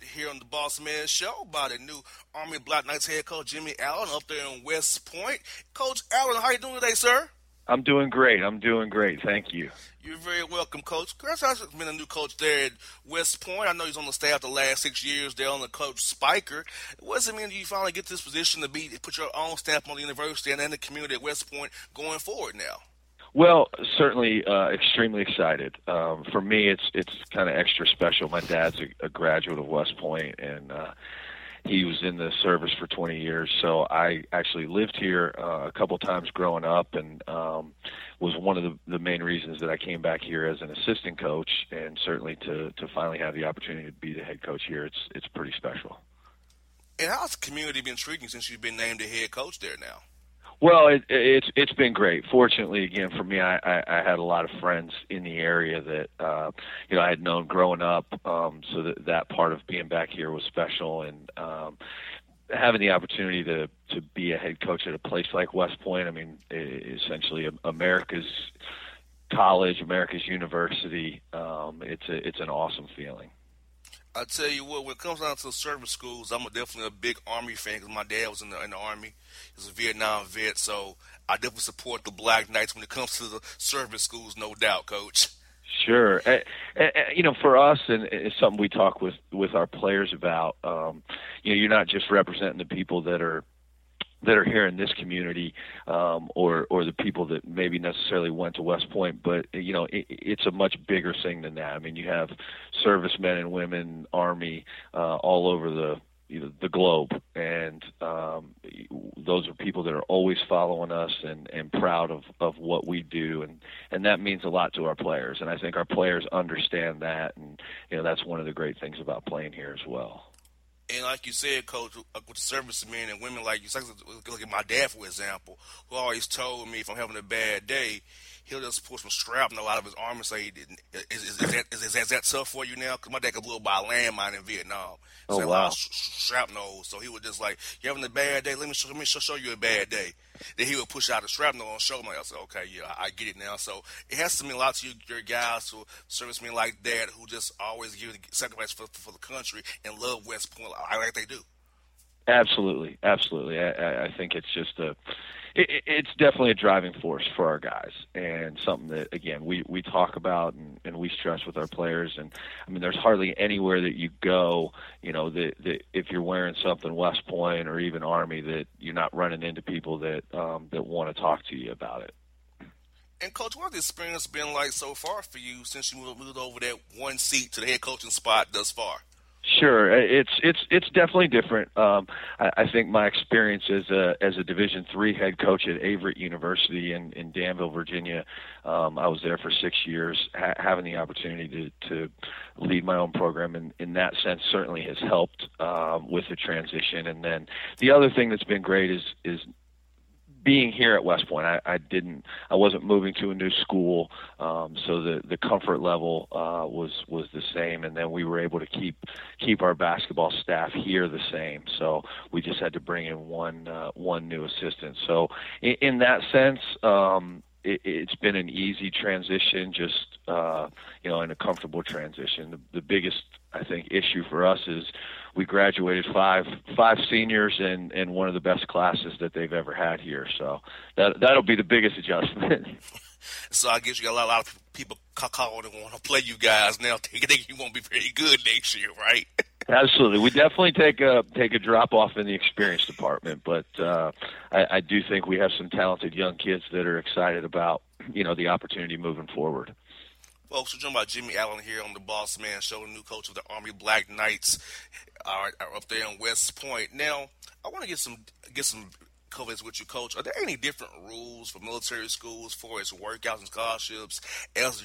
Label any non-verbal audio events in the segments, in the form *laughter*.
here on the Bossman Show by the new Army Black Knights head coach Jimmy Allen up there in West Point. Coach Allen, how you doing today, sir? I'm doing great. I'm doing great. Thank you. You're very welcome, Coach. Chris has been a new coach there at West Point. I know he's on the staff the last six years there on the coach Spiker. What does it mean you finally get this position to be put your own stamp on the university and then the community at West Point going forward now? Well, certainly uh, extremely excited. Um, for me, it's it's kind of extra special. My dad's a, a graduate of West Point, and uh, he was in the service for 20 years. So I actually lived here uh, a couple times growing up, and um, was one of the, the main reasons that I came back here as an assistant coach, and certainly to to finally have the opportunity to be the head coach here. It's it's pretty special. And how's the community been treating you since you've been named the head coach there now? Well, it, it's it's been great. Fortunately, again for me, I, I, I had a lot of friends in the area that uh, you know I had known growing up, um, so that that part of being back here was special, and um, having the opportunity to to be a head coach at a place like West Point. I mean, essentially America's college, America's university. Um, it's a it's an awesome feeling. I tell you what, when it comes down to the service schools, I'm definitely a big Army fan because my dad was in the, in the Army. He's a Vietnam vet, so I definitely support the Black Knights when it comes to the service schools, no doubt, Coach. Sure, uh, uh, you know, for us, and it's something we talk with with our players about. Um, you know, you're not just representing the people that are that are here in this community, um, or or the people that maybe necessarily went to West Point, but you know it, it's a much bigger thing than that. I mean, you have servicemen and women, Army, uh, all over the you know, the globe, and um, those are people that are always following us and, and proud of, of what we do, and and that means a lot to our players, and I think our players understand that, and you know that's one of the great things about playing here as well. And like you said, Coach, uh, with servicemen and women like you, look at my dad, for example, who always told me if I'm having a bad day, he'll just pull some shrapnel out of his arm and say, "Is, is, is, that, is, is that tough for you now?" Because my dad got blew by a landmine in Vietnam. Oh, so oh wow! Shrapnel. So he would just like, "You having a bad day? Let me show, let me show, show you a bad day." Then he would push out the shrapnel and show me. I said, "Okay, yeah, I, I get it now." So it has to mean a lot to you, your guys who servicemen like that, who just always give sacrifice for, for the country and love West Point I like they do. Absolutely, absolutely. I, I think it's just a it, it's definitely a driving force for our guys and something that again we we talk about and, and we stress with our players and I mean there's hardly anywhere that you go you know that, that if you're wearing something West Point or even Army that you're not running into people that um, that want to talk to you about it. And coach, what has the experience been like so far for you since you moved over that one seat to the head coaching spot thus far? Sure, it's it's it's definitely different. Um, I, I think my experience as a as a Division three head coach at Averett University in in Danville, Virginia, um, I was there for six years. Ha- having the opportunity to to lead my own program in in that sense certainly has helped um, with the transition. And then the other thing that's been great is is being here at West Point, I, I didn't, I wasn't moving to a new school, um, so the the comfort level uh, was was the same, and then we were able to keep keep our basketball staff here the same. So we just had to bring in one uh, one new assistant. So in, in that sense, um, it, it's been an easy transition, just uh, you know, and a comfortable transition. The, the biggest, I think, issue for us is we graduated five five seniors and and one of the best classes that they've ever had here. So that that'll be the biggest adjustment. *laughs* so I guess you got a lot, a lot of people calling and want to play you guys now, *laughs* thinking you won't be very good next year, right? *laughs* Absolutely, we definitely take a take a drop off in the experience department, but uh, I, I do think we have some talented young kids that are excited about you know the opportunity moving forward. Folks, we're joined by Jimmy Allen here on the Bossman Show, the new coach of the Army Black Knights, are, are up there in West Point. Now, I want to get some get some covers with you, Coach. Are there any different rules for military schools for its workouts and scholarships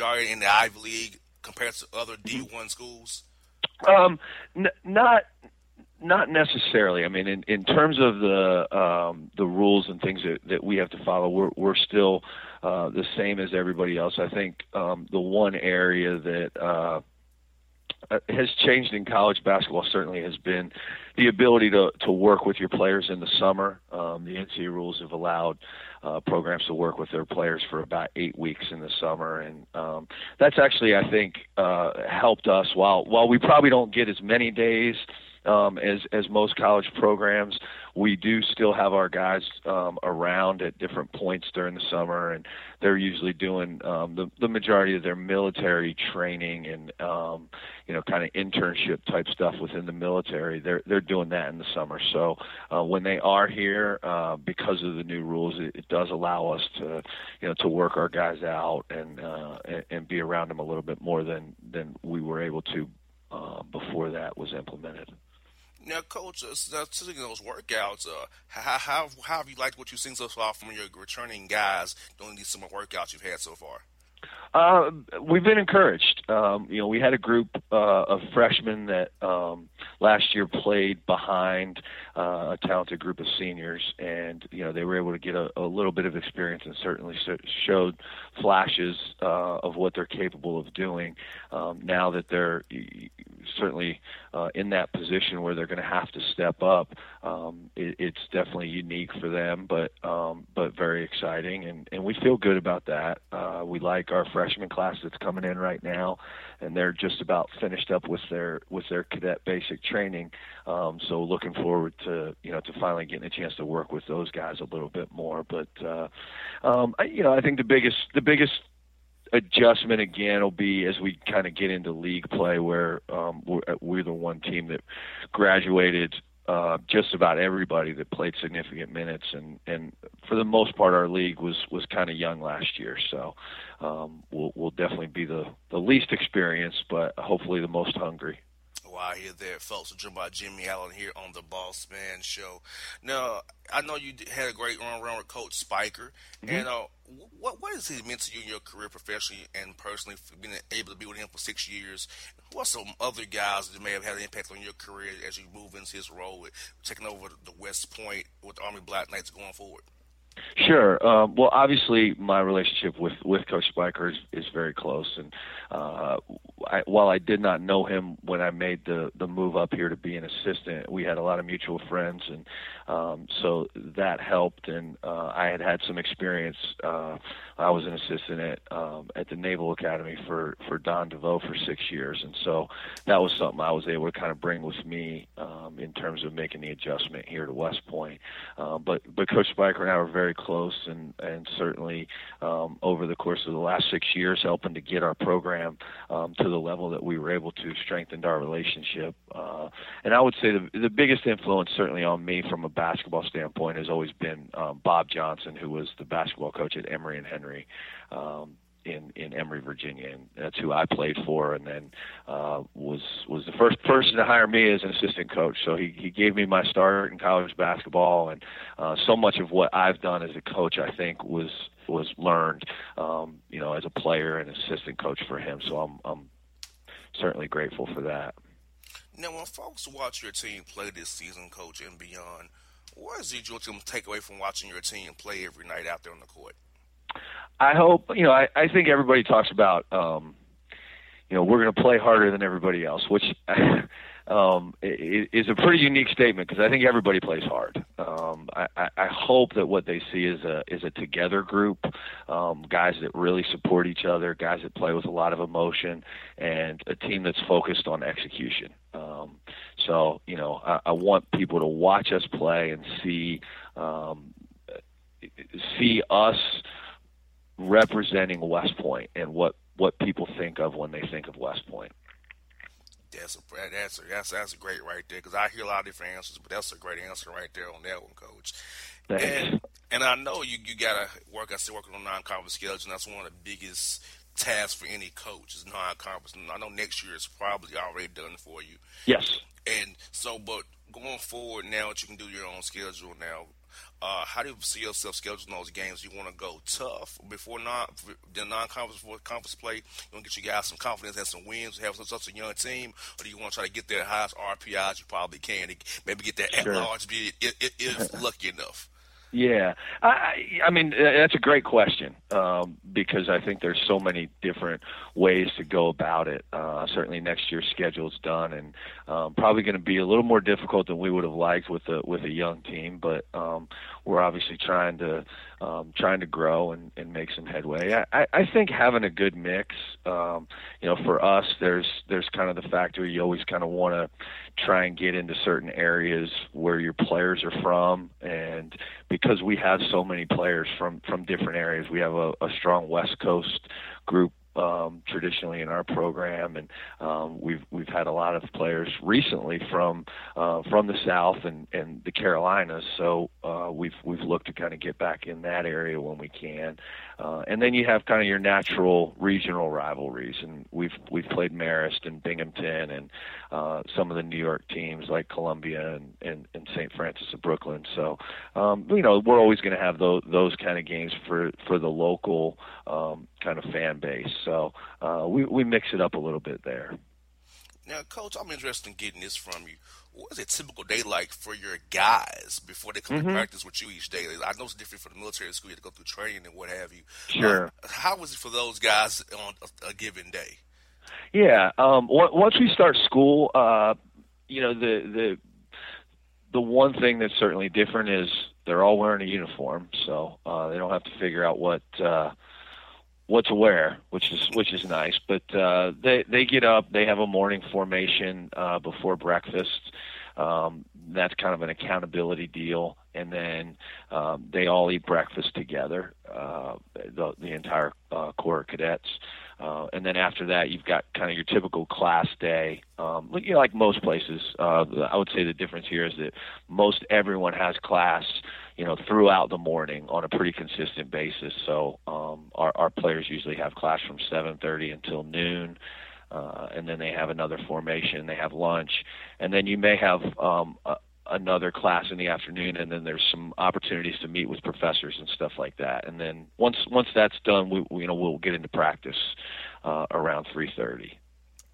are in the Ivy League compared to other D one schools? Um, n- not not necessarily. I mean, in, in terms of the um, the rules and things that, that we have to follow, we're we're still uh, the same as everybody else. I think um, the one area that uh, has changed in college basketball certainly has been the ability to to work with your players in the summer. Um, the NCAA rules have allowed uh, programs to work with their players for about eight weeks in the summer, and um, that's actually I think uh, helped us. While while we probably don't get as many days um, as as most college programs. We do still have our guys um, around at different points during the summer, and they're usually doing um, the the majority of their military training and um, you know kind of internship type stuff within the military. They're they're doing that in the summer. So uh, when they are here, uh, because of the new rules, it, it does allow us to you know to work our guys out and uh, and, and be around them a little bit more than than we were able to uh, before that was implemented. Now, coach, uh, sitting those workouts, uh, how, how, how have you liked what you've seen so far from your returning guys doing these summer workouts you've had so far? Uh, we've been encouraged. Um, you know, we had a group uh, of freshmen that um, last year played behind uh, a talented group of seniors, and you know they were able to get a, a little bit of experience and certainly showed flashes uh, of what they're capable of doing. Um, now that they're certainly uh, in that position where they're going to have to step up, um, it, it's definitely unique for them, but um, but very exciting, and and we feel good about that. Uh, we like our freshman class that's coming in right now, and they're just about finished up with their with their cadet basic training. Um, so looking forward to you know to finally getting a chance to work with those guys a little bit more. But uh, um, I, you know I think the biggest the biggest adjustment again will be as we kind of get into league play where um, we're, we're the one team that graduated uh, just about everybody that played significant minutes, and and for the most part, our league was was kind of young last year. So um, we'll we'll definitely be the the least experienced, but hopefully the most hungry. I hear that, folks. We're by Jimmy Allen here on the Bossman Show. Now, I know you had a great run around with Coach Spiker, mm-hmm. and uh, what what has he meant to you in your career professionally and personally, for being able to be with him for six years? What some other guys that may have had an impact on your career as you move into his role with taking over the West Point with Army Black Knights going forward? Sure. Um, well, obviously, my relationship with with Coach Spiker is, is very close, and uh, I, while I did not know him when I made the the move up here to be an assistant, we had a lot of mutual friends, and um, so that helped. And uh, I had had some experience. Uh, I was an assistant at um, at the Naval Academy for for Don DeVoe for six years, and so that was something I was able to kind of bring with me um, in terms of making the adjustment here to West Point. Uh, but but Coach Spiker and I were very close, and and certainly um, over the course of the last six years, helping to get our program um, to the level that we were able to strengthen our relationship. Uh, and I would say the the biggest influence certainly on me from a basketball standpoint has always been um, Bob Johnson, who was the basketball coach at Emory and Henry. Um, in in Emory, Virginia, and that's who I played for. And then uh, was was the first person to hire me as an assistant coach. So he he gave me my start in college basketball, and uh, so much of what I've done as a coach, I think, was was learned, um, you know, as a player and assistant coach for him. So I'm I'm certainly grateful for that. Now, when folks watch your team play this season, coach, and beyond, what is it you want them to take away from watching your team play every night out there on the court? I hope you know. I, I think everybody talks about um, you know we're going to play harder than everybody else, which *laughs* um, is a pretty unique statement because I think everybody plays hard. Um, I, I hope that what they see is a is a together group, um, guys that really support each other, guys that play with a lot of emotion, and a team that's focused on execution. Um, so you know, I, I want people to watch us play and see um, see us representing West Point and what what people think of when they think of West Point. That's a that's a, that's that's a great right there because I hear a lot of different answers, but that's a great answer right there on that one, Coach. Thanks. And and I know you you gotta work. I still working on non-conference schedule, and that's one of the biggest tasks for any coach is non-conference. I know next year is probably already done for you. Yes. And so, but going forward now that you can do your own schedule now, uh, how do you see yourself scheduling those games? You want to go tough before non the non-conference before conference play. You want to get you guys some confidence and some wins. Have such a young team, or do you want to try to get that highest RPIs you probably can? Maybe get that sure. at large if, if lucky enough. Yeah, I, I mean that's a great question um, because I think there's so many different ways to go about it. Uh, certainly, next year's schedule is done, and um, probably going to be a little more difficult than we would have liked with a with a young team. But um, we're obviously trying to um, trying to grow and, and make some headway. I, I think having a good mix, um, you know, for us, there's there's kind of the factor you always kind of want to try and get into certain areas where your players are from, and because we have so many players from from different areas, we have a, a strong West Coast group um, traditionally in our program, and um, we've we've had a lot of players recently from uh, from the South and, and the Carolinas. So uh, we've we've looked to kind of get back in that area when we can, uh, and then you have kind of your natural regional rivalries, and we've we've played Marist and Binghamton and uh, some of the New York teams like Columbia and and, and St. Francis of Brooklyn. So um, you know we're always going to have those those kind of games for for the local um, kind of fan base. So uh, we we mix it up a little bit there. Now, Coach, I'm interested in getting this from you. What is a typical day like for your guys before they come mm-hmm. to practice with you each day? I know it's different for the military school; you have to go through training and what have you. Sure. Uh, how was it for those guys on a, a given day? Yeah. Um, once we start school, uh, you know the the the one thing that's certainly different is they're all wearing a uniform, so uh, they don't have to figure out what. Uh, what to wear, which is which is nice. But uh, they they get up, they have a morning formation uh, before breakfast. Um, that's kind of an accountability deal, and then um, they all eat breakfast together. Uh, the the entire uh, Corps of Cadets. Uh, and then after that, you've got kind of your typical class day. Um, you know, like most places, uh, I would say the difference here is that most everyone has class, you know, throughout the morning on a pretty consistent basis. So um, our, our players usually have class from 7:30 until noon. Uh, and then they have another formation. They have lunch, and then you may have um, a, another class in the afternoon, and then there's some opportunities to meet with professors and stuff like that. And then once once that's done, we, we you know we'll get into practice uh, around three thirty.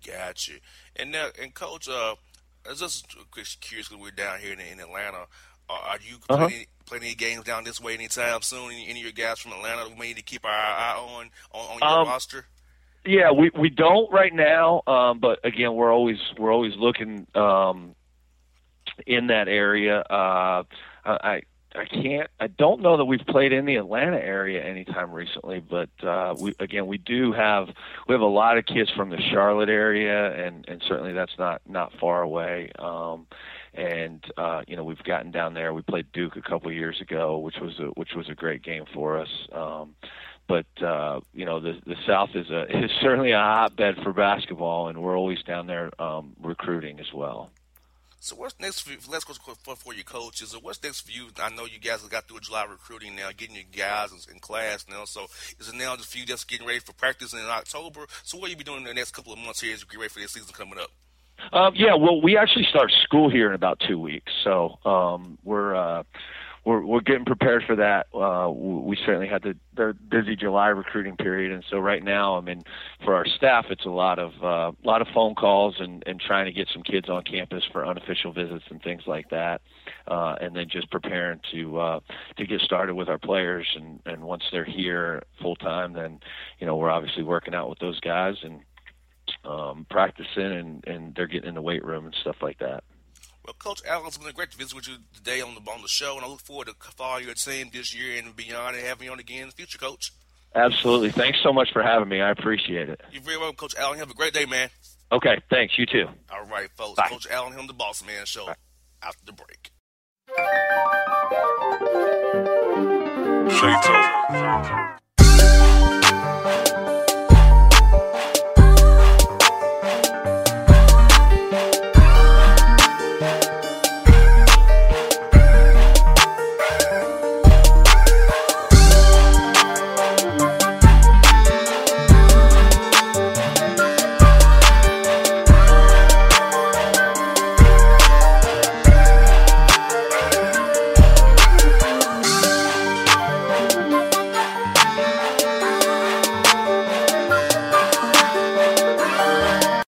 Gotcha. And now, and coach, uh, I was just curious because we're down here in, in Atlanta. Are you uh-huh. playing, playing any games down this way anytime soon? Any, any of your guys from Atlanta we need to keep our eye on on, on your um, roster? Yeah, we we don't right now, um, but again, we're always we're always looking um, in that area. Uh, I I can't. I don't know that we've played in the Atlanta area anytime recently, but uh, we again we do have we have a lot of kids from the Charlotte area, and and certainly that's not not far away. Um, and uh, you know we've gotten down there. We played Duke a couple years ago, which was a which was a great game for us. Um, but uh, you know the the South is a *laughs* is certainly a hotbed for basketball, and we're always down there um, recruiting as well. So what's next for you? Let's go for, for your coaches. What's next for you? I know you guys have got through July recruiting now, getting your guys in, class now. So is it now just for you just getting ready for practice in October? So what will you be doing in the next couple of months here as you get ready for the season coming up? Um, yeah, well, we actually start school here in about two weeks, so um, we're uh, we're we're getting prepared for that. Uh, we certainly had the, the busy July recruiting period, and so right now, I mean, for our staff, it's a lot of uh, lot of phone calls and and trying to get some kids on campus for unofficial visits and things like that, uh, and then just preparing to uh, to get started with our players. And and once they're here full time, then you know we're obviously working out with those guys and um, practicing, and and they're getting in the weight room and stuff like that. Well, Coach Allen, it's been great to visit with you today on the on the show, and I look forward to following your team this year and beyond, and having you on again in the future, Coach. Absolutely. Thanks so much for having me. I appreciate it. You're very welcome, Coach Allen. Have a great day, man. Okay. Thanks. You too. All right, folks. Bye. Coach Allen, him the Bossman Show. Bye. After the break. Shade